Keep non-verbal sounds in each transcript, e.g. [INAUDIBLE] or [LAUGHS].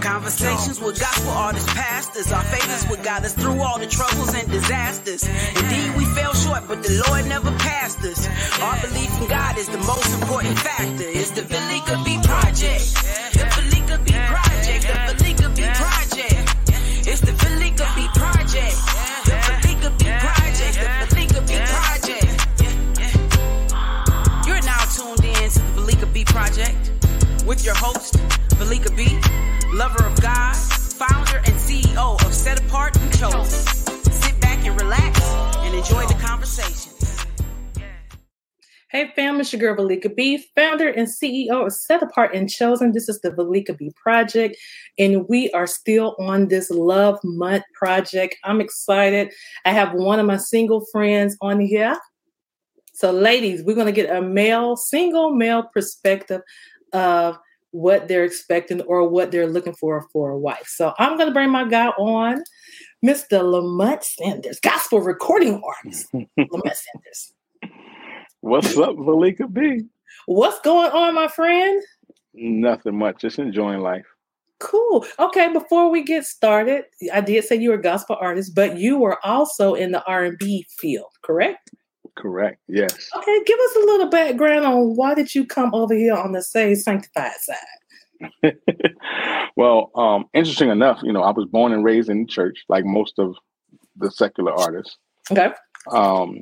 Conversations with gospel artists, pastors, our favors what got us through all the troubles and disasters. Indeed, we fell short, but the Lord never passed us. Our belief in God is the most important factor. It's the Velika B Project. The Velika B Project. The Velika B Project. It's the Velika B Project. The Velika B Project. The Velika B Project. You're now tuned in to the Velika B Project with your host, Velika B, lover of God, founder and CEO of Set Apart and Chosen. Sit back and relax and enjoy the conversation. Hey fam, it's your girl Valika B, founder and CEO of Set Apart and Chosen. This is the Valika B Project, and we are still on this Love Month project. I'm excited. I have one of my single friends on here. So, ladies, we're going to get a male, single male perspective of what they're expecting or what they're looking for for a wife. So, I'm going to bring my guy on, Mr. Lamont Sanders, gospel recording artist. [LAUGHS] Lamont Sanders. What's up, Velika B? What's going on, my friend? Nothing much. Just enjoying life. Cool. Okay, before we get started, I did say you were a gospel artist, but you were also in the R&B field, correct? Correct. Yes. Okay, give us a little background on why did you come over here on the Saved Sanctified side? [LAUGHS] well, um, interesting enough, you know, I was born and raised in church, like most of the secular artists. Okay. Um,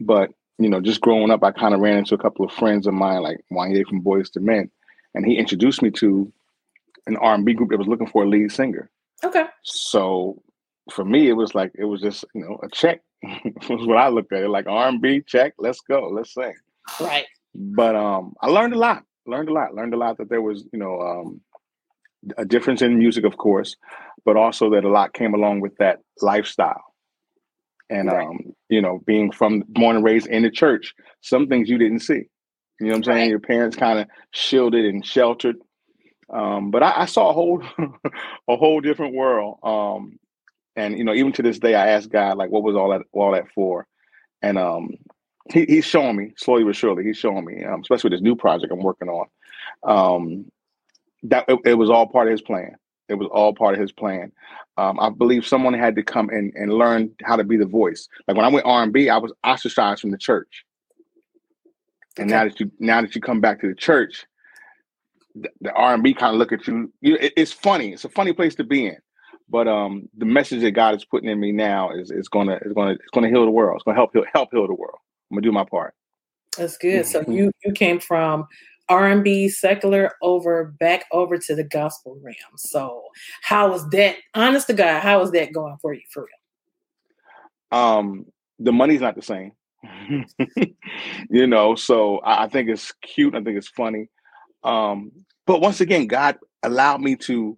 but you know, just growing up, I kind of ran into a couple of friends of mine, like Wanya from Boyz II Men, and he introduced me to an R and B group that was looking for a lead singer. Okay. So for me, it was like it was just you know a check. [LAUGHS] was what I looked at it like R and B check. Let's go. Let's sing. Right. But um, I learned a lot. Learned a lot. Learned a lot that there was you know um, a difference in music, of course, but also that a lot came along with that lifestyle. And Right. um, you know, being from born and raised in the church, some things you didn't see. You know what I'm saying? Right. Your parents kind of shielded and sheltered. Um, but I, I saw a whole [LAUGHS] a whole different world. Um, and you know, even to this day, I ask God like, what was all that all that for? And um, he, he's showing me slowly but surely. He's showing me, um, especially with this new project I'm working on. Um, that it, it was all part of his plan. It was all part of his plan. Um, I believe someone had to come and, and learn how to be the voice. Like when I went R and B, I was ostracized from the church. And now that you now that you come back to the church, the, the R and B kind of look at you. you it- it's funny. It's a funny place to be in. But um, the message that God is putting in me now is is gonna is gonna it's gonna heal the world. It's gonna help heal, help heal the world. I'm gonna do my part. That's good. So you you came from R&B secular over back over to the gospel realm. So how was that? Honest to God, how was that going for you for real? um the money's not the same [LAUGHS] you know so I, I think it's cute i think it's funny um but once again god allowed me to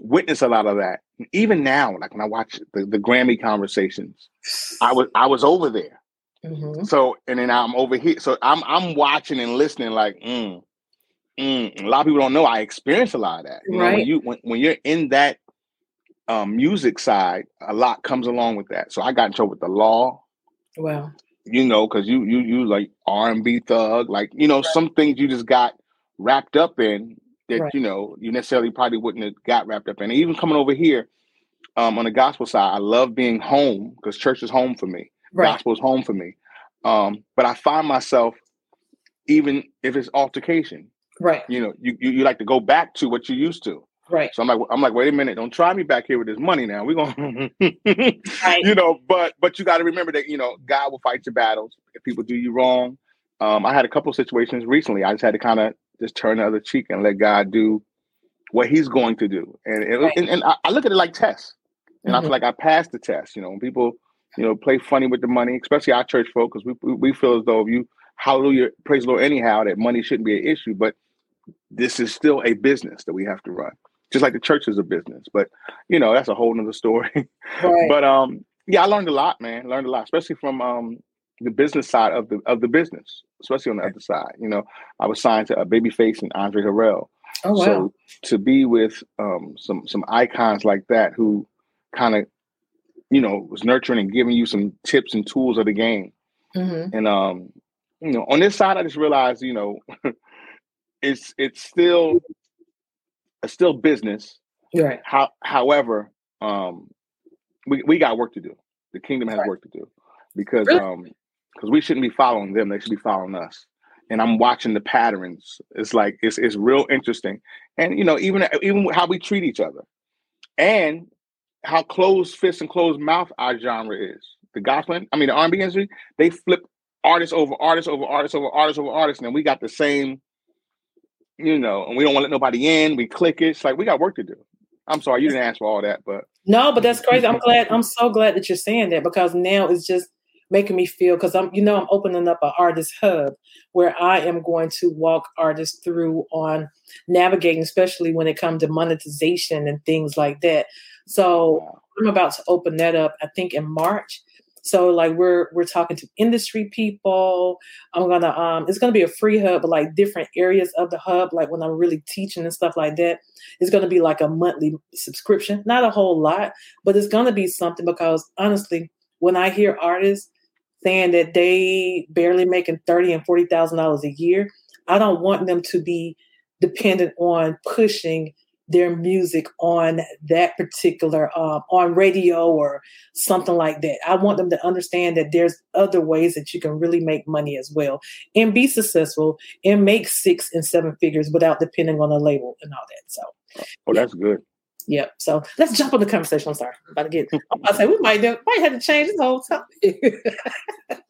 witness a lot of that even now like when i watch the, the grammy conversations i was i was over there. Mhm. so and then i'm over here. So i'm i'm watching and listening like mm, mm. a lot of people don't know i experienced a lot of that. You know when you when, when you're in that um music side a lot comes along with that. So i got in trouble with the law. Well, you know, because you you you like R and B thug, like you know, some things you just got wrapped up in that Right. you know you necessarily probably wouldn't have got wrapped up in. Even coming over here, um, on the gospel side, I love being home because church is home for me. right. Gospel is home for me. Um, but I find myself, even if it's altercation, Right. you know, you, you you like to go back to what you used to. Right. So I'm like, I'm like, wait a minute, don't try me back here with this money now. We're gonna, [LAUGHS] Right. you know, but but you got to remember that you know God will fight your battles if people do you wrong. Um, I had a couple of situations recently. I just had to kind of just turn the other cheek and let God do what He's going to do. And it, Right. and, and I, I look at it like tests, and I Mhm. feel like I passed the test. You know, when people you know play funny with the money, especially our church folk, because we, we we feel as though if you hallelujah praise the Lord anyhow that money shouldn't be an issue, but this is still a business that we have to run just like the church is a business. But you know, that's a whole nother story. [LAUGHS] Right. but um, yeah, I learned a lot, man. Learned a lot, especially from um the business side of the of the business, especially on the other side. You know, I was signed to a Babyface and Andre Harrell. oh wow. So to be with um some some icons like that who kind of you know was nurturing and giving you some tips and tools of the game. Mhm. And um, you know, on this side, I just realized, you know, [LAUGHS] it's it's still it's still business. Right. How, however, um, we we got work to do. The kingdom has Right. work to do because Really? um because we shouldn't be following them; they should be following us. And I'm watching the patterns. It's like it's it's real interesting, and you know even even how we treat each other, and how closed fist and closed mouth our genre is. The gospel, I mean the R&B industry, they flip artists over artists over artists over artists over artists, and then we got the same, you know, and we don't want to let nobody in. We click it. It's like we got work to do. I'm sorry you didn't ask for all that, but No, but that's crazy. I'm glad. I'm so glad that you're saying that because now it's just making me feel because I'm, you know, I'm opening up an artist hub where I am going to walk artists through on navigating, especially when it comes to monetization and things like that. So. I'm about to open that up. I think in March. So like we're we're talking to industry people. I'm gonna um it's gonna be a free hub, but like different areas of the hub, like when I'm really teaching and stuff like that, it's gonna be like a monthly subscription. Not a whole lot, but it's gonna be something because honestly, when I hear artists saying that they barely making thirty and forty thousand dollars a year, I don't want them to be dependent on pushing their music on that particular um, on radio or something like that. I want them to understand that there's other ways that you can really make money as well and be successful and make six and seven figures without depending on a label and all that. So oh, that's good. Yeah. So let's jump on the conversation. I'm sorry. I'm about to get I'm about to say we might do, might have to change this whole topic. [LAUGHS]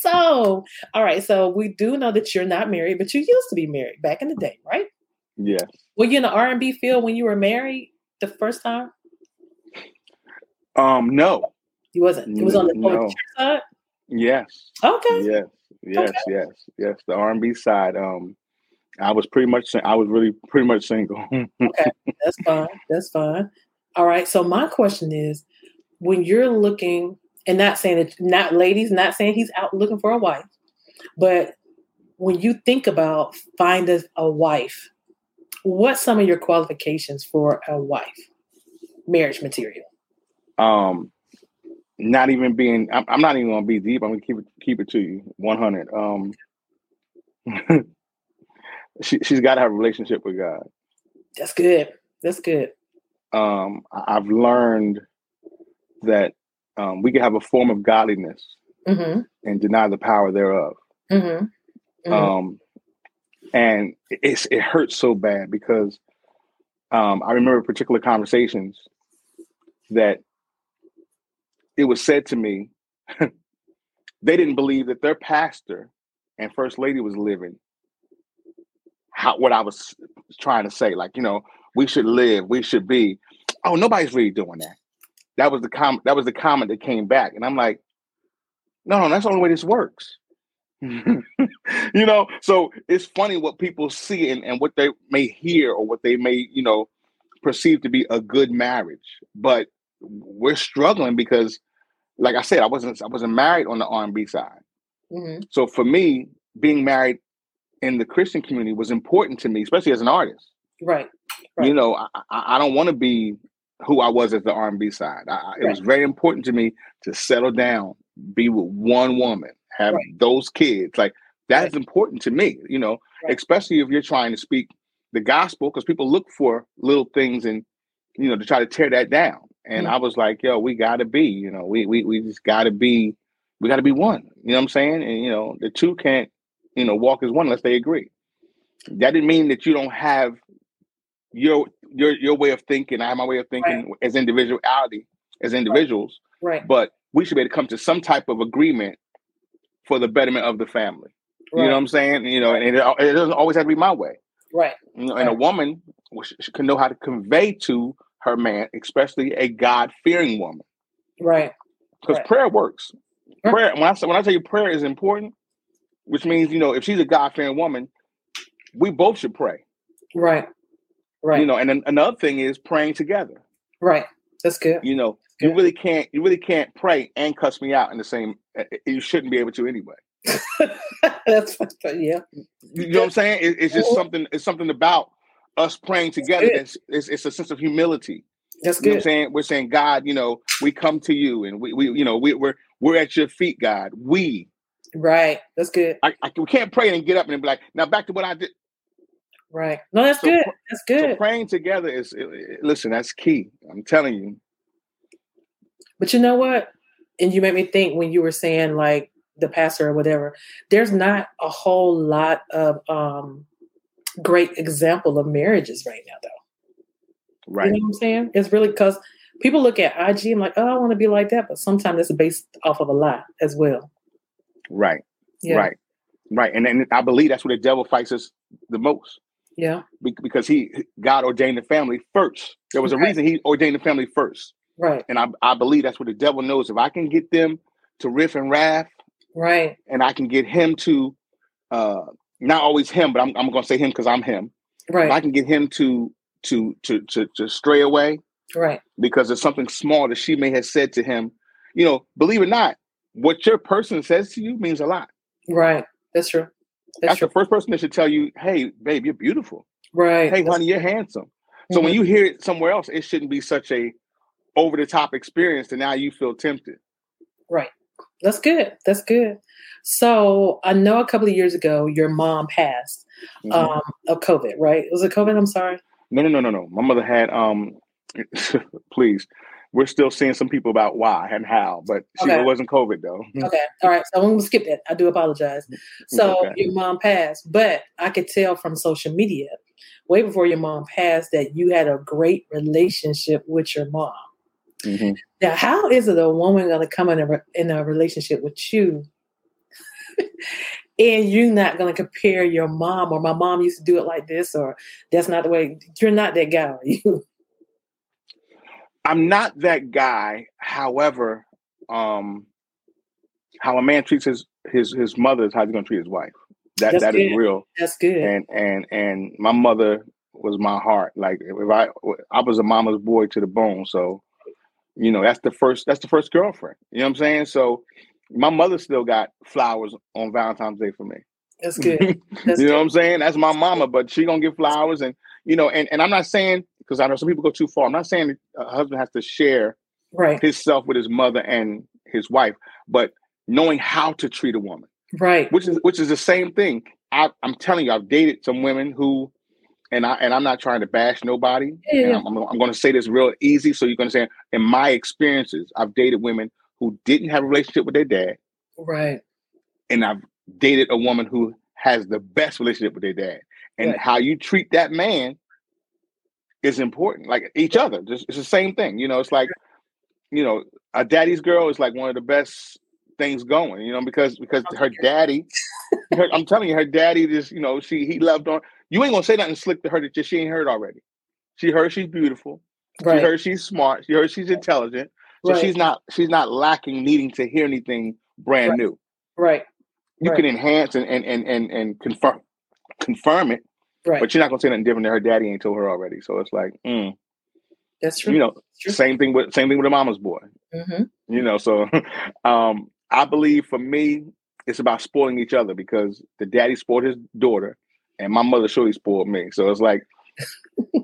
so all right. So we do know that you're not married, but you used to be married back in the day, right? Yeah. Were you in the R and B field when you were married the first time? Um. No. You wasn't. It was on the, No. side. Yes. Okay. Yes. Yes. Yes. Yes. The R and B side. Um. I was pretty much. I was really pretty much single. [LAUGHS] Okay, that's fine. That's fine. All right. So my question is, when you're looking, and not saying that, not ladies, not saying he's out looking for a wife, but when you think about finding a wife, what's some of your qualifications for a wife? Marriage material. um. Not even being. I'm, I'm not even gonna be deep. I'm gonna keep it keep it to you. 100. Um. [LAUGHS] she she's got to have a relationship with God. That's good. That's good. um, I've learned that um, we can have a form of godliness Mm-hmm. and deny the power thereof. Mm-hmm. Um, and it- it's it hurts so bad because um, I remember particular conversations that it was said to me [LAUGHS] they didn't believe that their pastor and first lady was living how what I was trying to say. Like you know, we should live, we should be. Oh, nobody's really doing that. That was the com- That was the comment that came back, and I'm like, no, no, that's the only way this works. [LAUGHS] you know, so it's funny what people see and, and what they may hear or what they may, you know, perceive to be a good marriage. But we're struggling because, like I said, I wasn't I wasn't married on the R&B side. Mm-hmm. So for me, being married in the Christian community was important to me, especially as an artist. Right. Right. You know, I, I don't want to be who I was as the R&B side. I, I- it was very important to me to settle down, be with one woman, have Right. those kids. Like that is Right. important to me. You know, Right. especially if you're trying to speak the gospel, because people look for little things and you know to try to tear that down. And Mhm. I was like, yo, we got to be. You know, we we we just got to be. We got to be one. You know what I'm saying? And you know, the two can't you know walk as one unless they agree. That didn't mean that you don't have your your your way of thinking. I have my way of thinking as individuality, as individuals, Right. but we should be able to come to some type of agreement for the betterment of the family. You know what I'm saying? You know, and it, it doesn't always have to be my way. Right. You know, and a woman sh- sh- can know how to convey to her man, especially a God fearing woman, Right. because Right. prayer works. Prayer. When I say when I tell you prayer is important, which means you know if she's a God fearing woman, we both should pray. Right. Right. You know, and then another thing is praying together. right. That's good. You know, you really can't you really can't pray and cuss me out in the same. uh, You shouldn't be able to anyway. [LAUGHS] That's yeah. You know what I'm saying? It, it's just Mhm. something. It's something about us praying together. It's, it's it's a sense of humility. That's You know what I'm saying? We're saying, God, you know, we come to you, and we, we you know, we, we're we're at your feet, God. We, Right. That's good. I, I we can't pray and get up and be like, now back to what I did. Right. No, that's So good. That's So good. praying together is it- it- listen. That's key. I'm telling you. But you know what? And you made me think when you were saying like the pastor or whatever, there's not a whole lot of um great example of marriages right now though. Right. You know what I'm saying? It's really because people look at IG and like, oh, I want to be like that, but sometimes it's based off of a lie as well. Right. Yeah. Right. Right. And then I believe that's where the devil fights us the most Yeah. be- because he God ordained the family first. There was a Right. reason he ordained the family first. Right. And I, I believe that's what the devil knows. If I can get them to riff and wrath Right. and I can get him to uh not always him, but I'm I'm gonna say him because I'm him. Right. If I can get him to to to to to stray away Right. because of something small that she may have said to him, you know, believe it or not, what your person says to you means a lot. Right. That's true. That's That's true. the first person that should tell you, hey, babe, you're beautiful. Right. Hey, That's- honey, you're handsome. So when Mhm. you hear it somewhere else, it shouldn't be such a over the top experience that now you feel tempted. Right. That's good. That's good. So I know a couple of years ago your mom passed Mhm. um, of COVID, right? Was it COVID? I'm sorry. no, no, no, no, no. My mother had um [LAUGHS] please. We're still seeing some people about why and how, but she, Okay. it wasn't COVID though. Okay. All right. So I'm going to skip that. I do apologize. So okay. your mom passed, but I could tell from social media way before your mom passed that you had a great relationship with your mom. Mhm. Now, how is it a woman going to come in a, re- in a relationship with you [LAUGHS] and you're not going to compare your mom or my mom used to do it like this or that's not the way you're not that guy, are [LAUGHS] you? I'm not that guy. However, um, how a man treats his his his mother is how he's gonna treat his wife. That That's that is good. real. That's good. And and and my mother was my heart. Like if I I was a mama's boy to the bone. So, you know, that's the first that's the first girlfriend. You know what I'm saying? So my mother still got flowers on Valentine's Day for me. That's [LAUGHS] good. That's you know what. I'm saying? That's my mama, but she gonna get flowers, and you know, and, and I'm not saying because I know some people go too far. I'm not saying a husband has to share Right. himself with his mother and his wife, but knowing how to treat a woman, Right. which is which is the same thing. I, I'm telling you, I've dated some women who, and I and I'm not trying to bash nobody. Yeah. I'm, I'm, I'm going to say this real easy, so you're going to say, in my experiences, I've dated women who didn't have a relationship with their dad, Right. and I've dated a woman who has the best relationship with their dad. And Right. how you treat that man is important. Like each other. Just it's the same thing. You know, it's like, you know, a daddy's girl is like one of the best things going, you know, because because oh, her [LAUGHS] daddy, her, I'm telling you, her daddy just, you know, she he loved on you ain't gonna say nothing slick to her that just she ain't heard already. She heard she's beautiful. She Right. heard she's smart. She heard she's intelligent. So right. she's not she's not lacking needing to hear anything brand Right. new right. you can enhance and and and and, and confirm confirm it, Right. but you're not gonna say nothing different that her daddy ain't told her already. So it's like, mm, That's true. you know, True. same thing with same thing with a mama's boy. hmm You know, so [LAUGHS] um, I believe for me, it's about spoiling each other because the daddy spoiled his daughter, and my mother surely spoiled me. So it's like.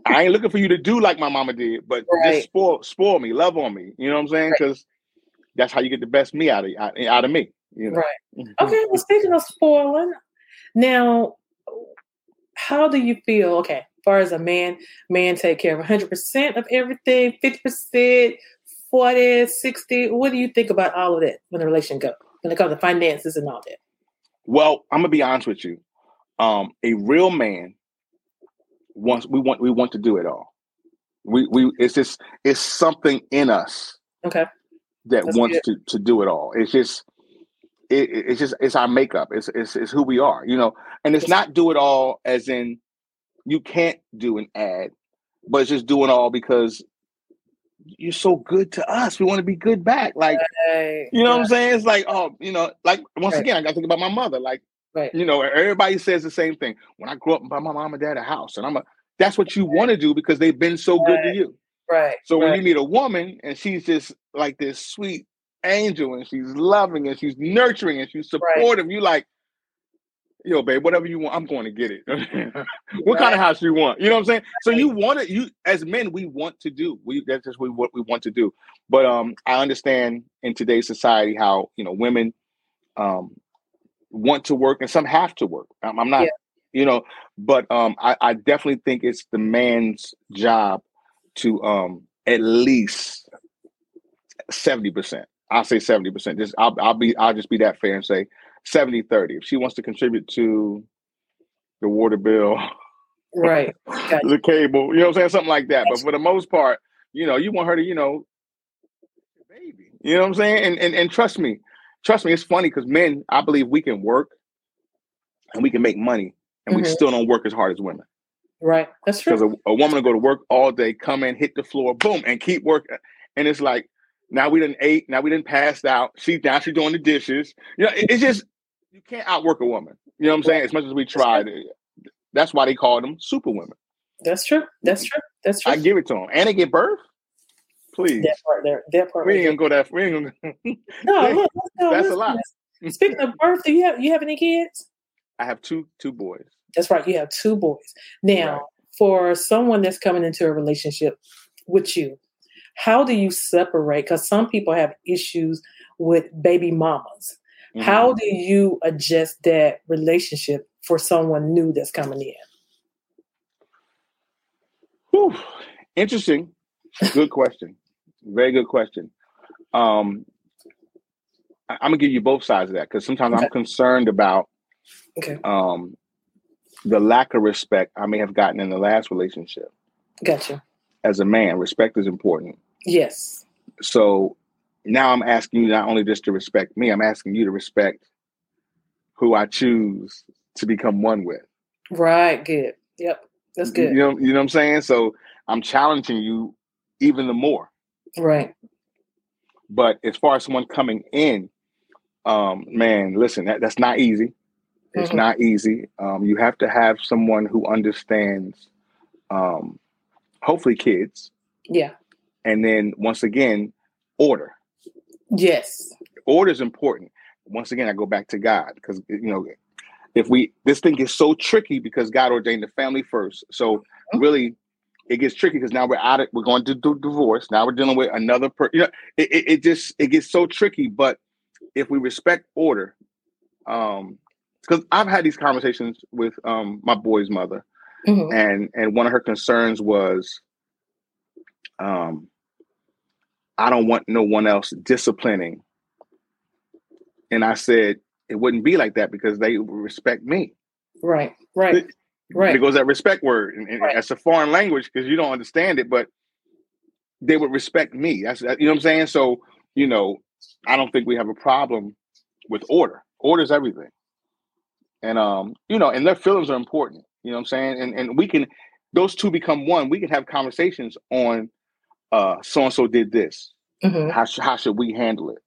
I ain't looking for you to do like my mama did, but Right. just spoil spoil me, love on me. You know what I'm saying? Right. Because that's how you get the best me out of out, out of me. You know. Right. [LAUGHS] Okay. Well, speaking of spoiling, now, how do you feel? Okay, as far as a man, man take care of 100 percent of everything, 50 percent, 40, 60. What do you think about all of that when the relation go when it comes to finances and all that? Well, I'm gonna be honest with you. Um, a real man wants we want we want to do it all. We we it's just it's something in us Okay. that That's wants to to do it all. It's just it, it- it's just it's our makeup. It's, it's it's who we are, you know. And it's not do it all as in you can't do an ad, but it's just doing all because you're so good to us. We want to be good back. Like Right. you know what I'm saying? It's like, oh, you know, like once Right. again, I got to think about my mother. Like, Right. you know, everybody says the same thing. When I grew up and buy my mom and dad a house, and I'm a, that's what you want to do because they've been so good to you. Right. So when you meet a woman and she's just like this sweet angel and she's loving and she's nurturing and she's supportive, you like, yo, babe, whatever you want, I'm going to get it. [LAUGHS] what kind of house you want? You know what I'm saying? So you want it. You as men, we want to do. We that's just we, what we want to do. But um, I understand in today's society how you know women um want to work and some have to work. I'm, I'm not. Yeah. you know. But um, I, I definitely think it's the man's job to um at least seventy percent. I'll say seventy percent. Just I'll I'll be I'll just be that fair and say 70-30. If she wants to contribute to the water bill, [LAUGHS] right, the cable, you know what I'm saying, something like that. But for the most part, you know, you want her to, you know, baby, you know what I'm saying, and and and trust me, trust me, it's funny because men, I believe we can work and we can make money, and mm-hmm. we still don't work as hard as women. Right, that's true. Because a, a, woman will go to work all day, come in, hit the floor, boom, and keep working, and it's like now we didn't ate, now we didn't passed out. She's now she's doing the dishes. You know, it, it's just you can't outwork a woman. You know what I'm saying? As much as we tried, eh, that's why they call them super women. That's true. That's true. That's true. I give it to them, and they give birth. Please, that part there. That part. We ain't gonna go that. We ain't gonna. [LAUGHS] no, look, no, that's a lot. Speaking of [LAUGHS] birth, do you have you have any kids? I have two two boys. That's right. You have two boys. Now, right. for someone that's coming into a relationship with you, how do you separate? Because some people have issues with baby mamas. Mm-hmm. How do you adjust that relationship for someone new that's coming in? Whew. Interesting. Good question. Very good question. Um, I, am gonna give you both sides of that because sometimes okay. I'm concerned about okay. um, the lack of respect I may have gotten in the last relationship. Gotcha. As a man, respect is important. Yes. So now I'm asking you not only just to respect me, I'm asking you to respect who I choose to become one with. Right. Good. Yep. That's good. You know, you know what I'm saying? So I'm challenging you even the more. Right. But as far as someone coming in, um, man, listen, that, that's not easy. It's mm-hmm. not easy. Um, you have to have someone who understands, um, hopefully, kids. Yeah. And then once again, order. Yes. Order is important. Once again, I go back to God because you know, if we this thing is so tricky because God ordained the family first. So mm-hmm. really, it gets tricky because now we're out of we're going to do divorce. Now we're dealing with another person. You know, it, it, it, just it gets so tricky. But if we respect order, um, because I've had these conversations with um my boy's mother, mm-hmm. and and one of her concerns was, um, I don't want no one else disciplining. And I said it wouldn't be like that because they respect me. Right. Right. Right. It goes that respect word, and, and right. that's a foreign language because you don't understand it, but they would respect me. That's you know what I'm saying. So you know, I don't think we have a problem with order. Order is everything, and um, you know, and their feelings are important. You know what I'm saying, and and we can those two become one. We can have conversations on uh, so and so did this. Mm-hmm. How sh- how should we handle it?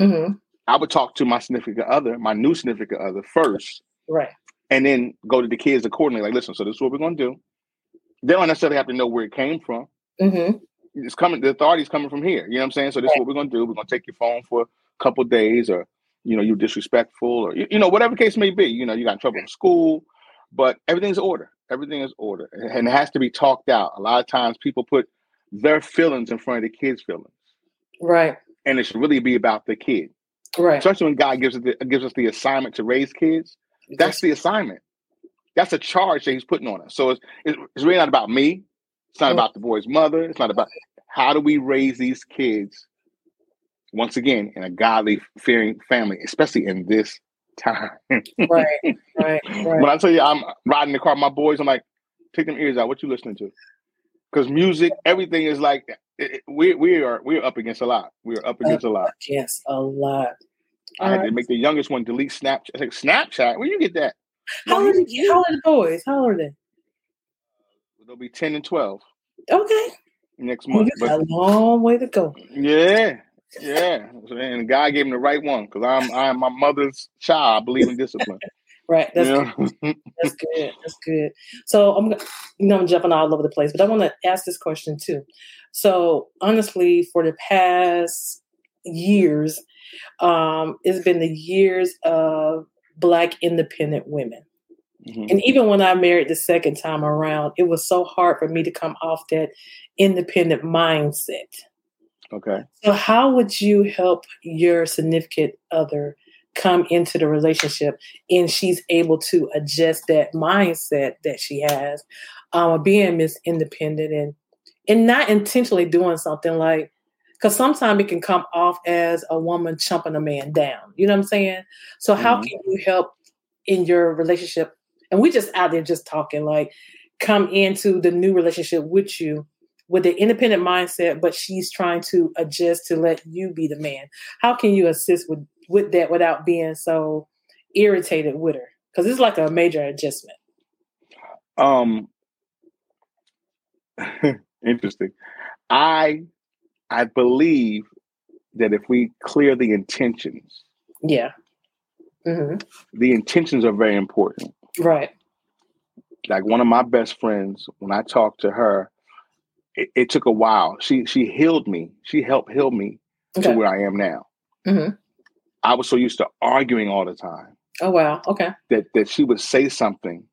Mm-hmm. I would talk to my significant other, my new significant other first, right, and then go to the kids accordingly. Like, listen, so this is what we're going to do. They don't necessarily have to know where it came from. Mm-hmm. It's coming. The authority's coming from here. You know what I'm saying? So this right. is what we're going to do. We're going to take your phone for a couple days, or you know, you're disrespectful, or you, you know, whatever case may be. You know, you got in trouble in school, but everything's order. Everything is order, and it has to be talked out. A lot of times, people put their feelings in front of the kids' feelings. Right. And it should really be about the kid. Right. Especially when God gives us the, gives us the assignment to raise kids. That's the assignment. That's a charge that He's putting on us. So it's it's really not about me. It's not mm-hmm. about the boy's mother. It's not about how do we raise these kids once again in a godly, fearing family, especially in this time. [LAUGHS] right, right, right. When I tell you I'm riding the car, my boys, I'm like, take them ears out. What you listening to? Because music, everything is like it, we we are we're up against a lot. We're up against a lot. Yes, a lot. I had to make the youngest one delete Snapchat. Like, Snapchat? Where you get that? How, old, are, how old are the boys? How old are they? Uh, they'll be ten and twelve. Okay. Next month. Well, but, a long way to go. Yeah, yeah. And God gave him the right one because I'm I'm my mother's child. I believe in discipline. Right. That's yeah. good. That's good. That's good. So I'm you know I'm jumping all over the place, but I want to ask this question too. So honestly, for the past years, um, it's been the years of Black independent women. Mm-hmm. And even when I married the second time around, it was so hard for me to come off that independent mindset. Okay. So, how would you help your significant other come into the relationship and she's able to adjust that mindset that she has um, being miss independent and and not intentionally doing something like because sometimes it can come off as a woman chumping a man down you know what i'm saying? So how mm-hmm. can you help in your relationship? And we just out there just talking like come into the new relationship with you with an independent mindset but she's trying to adjust to let you be the man. How can you assist with with that without being so irritated with her. Because it's like a major adjustment. Um [LAUGHS] interesting. I i believe that if we clear the intentions yeah. Mm-hmm. the intentions are very important. Right. Like one of my best friends when i talked to her it, it took a while. She she healed me. She helped heal me okay. to where i am now. Mm-hmm. I was so used to arguing all the time. Oh wow. Okay. That that she would say something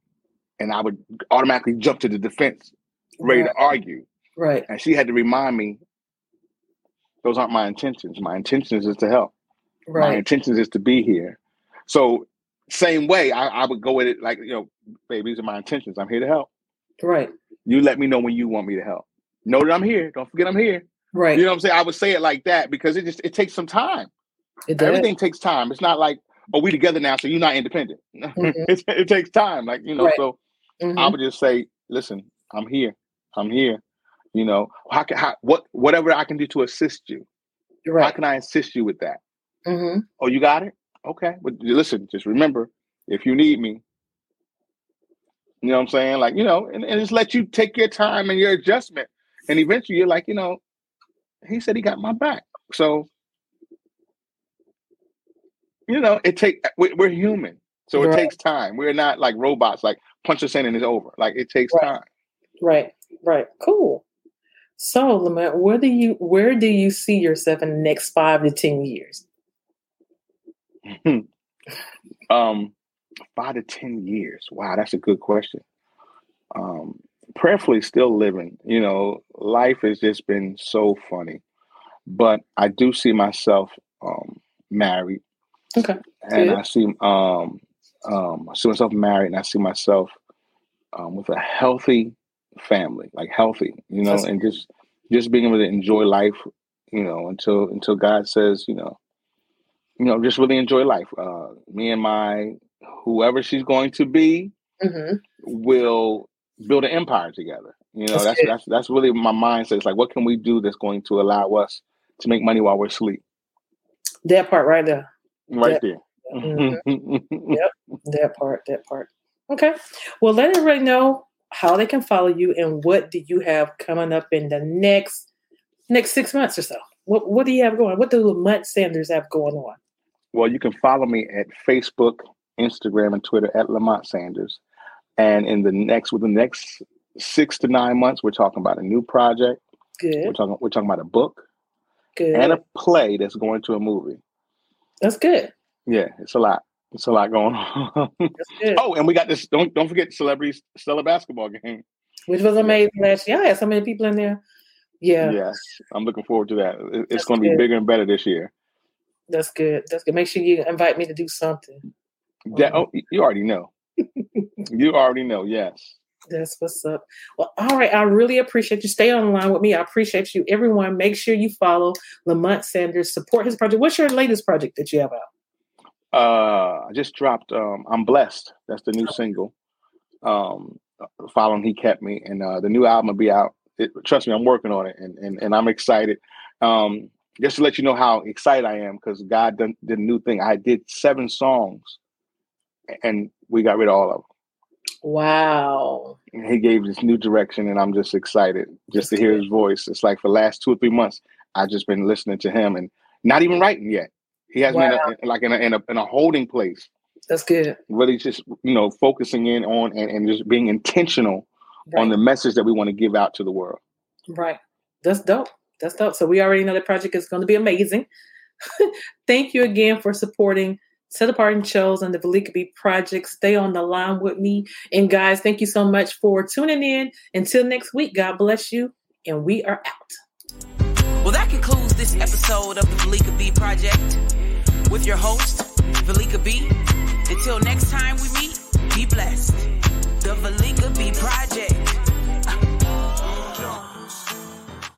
and I would automatically jump to the defense, ready right. to argue. Right. And she had to remind me those aren't my intentions. My intentions is to help. Right. My intentions is to be here. So same way, I, I would go with it like, you know, baby, these are my intentions. I'm here to help. Right. You let me know when you want me to help. Know that I'm here. Don't forget I'm here. Right. You know what I'm saying? I would say it like that because it just it takes some time. Everything takes time. It's not like, oh, we together now, so you're not independent. [LAUGHS] Mm-hmm. it, it, takes time. Like, you know, right. so mm-hmm. I would just say, listen, I'm here. I'm here. You know, how can how what whatever I can do to assist you. Right. How can I assist you with that? Mm-hmm. Oh, you got it? Okay. But listen, just remember, if you need me, you know what I'm saying? Like, you know, and, and just let you take your time and your adjustment. And eventually you're like, you know, he said he got my back. So you know, it take we're human, so right. it takes time. We're not like robots. Like punch us in and it's over. Like it takes right. time. Right. Right. Cool. So, Lamont, where do you where do you see yourself in the next five to ten years? [LAUGHS] um, five to ten years. Wow, that's a good question. Um, prayerfully, still living. You know, life has just been so funny, but I do see myself um, married Okay. And Good. I see um um I see myself married and I see myself um with a healthy family, like healthy, you know, That's and just just being able to enjoy life, you know, until until God says, you know, you know, just really enjoy life. Uh me and my whoever she's going to be mm-hmm. will build an empire together. You know, that's that's, that's that's really my mindset. It's like what can we do that's going to allow us to make money while we're asleep? That part right there right there. Mm-hmm. [LAUGHS] yep, that part, that part. Okay. Well, let everybody know how they can follow you and what do you have coming up in the next next six months or so. What what do you have going? What do Lamont Sanders have going on? Well, you can follow me at Facebook, Instagram, and Twitter at Lamont Sanders. And in the next within the next six to nine months, we're talking about a new project. Good. We're talking we're talking about a book. Good. And a play that's going to a movie. That's good. Yeah, it's a lot. It's a lot going on. oh, and we got this. Don't don't forget celebrities stellar basketball game, which was amazing last year. I had so many people in there. Yeah. Yes, I'm looking forward to that. It's going to be bigger and better this year. That's good. That's good. Make sure you invite me to do something. That, oh, you already know. [LAUGHS] you already know. Yes. That's what's up. Well, all right. I really appreciate you. Stay on the line with me. I appreciate you. Everyone, make sure you follow Lamont Sanders. Support his project. What's your latest project that you have out? Uh, I just dropped um, I'm Blessed. That's the new single. Um, following He Kept Me. And uh, the new album will be out. It, trust me, I'm working on it and, and, and I'm excited. Um, just to let you know how excited I am because God done, did a new thing. I did seven songs and we got rid of all of them. Wow. He gave this new direction, and I'm just excited just to hear his voice. It's like for the last two or three months, I've just been listening to him and not even writing yet. He has wow. me in a, like in a, in a, in a holding place. That's good. Really, just you know, focusing in on and, and just being intentional right. on the message that we want to give out to the world. Right. That's dope. That's dope. So we already know the project is going to be amazing. [LAUGHS] Thank you again for supporting Set Apart and Chosen, the Valika B Project. Stay on the line with me. And guys, thank you so much for tuning in. Until next week, God bless you. And we are out. Well, that concludes this episode of the Valika B Project with your host, Valika B. Until next time we meet, be blessed. The Valika B Project.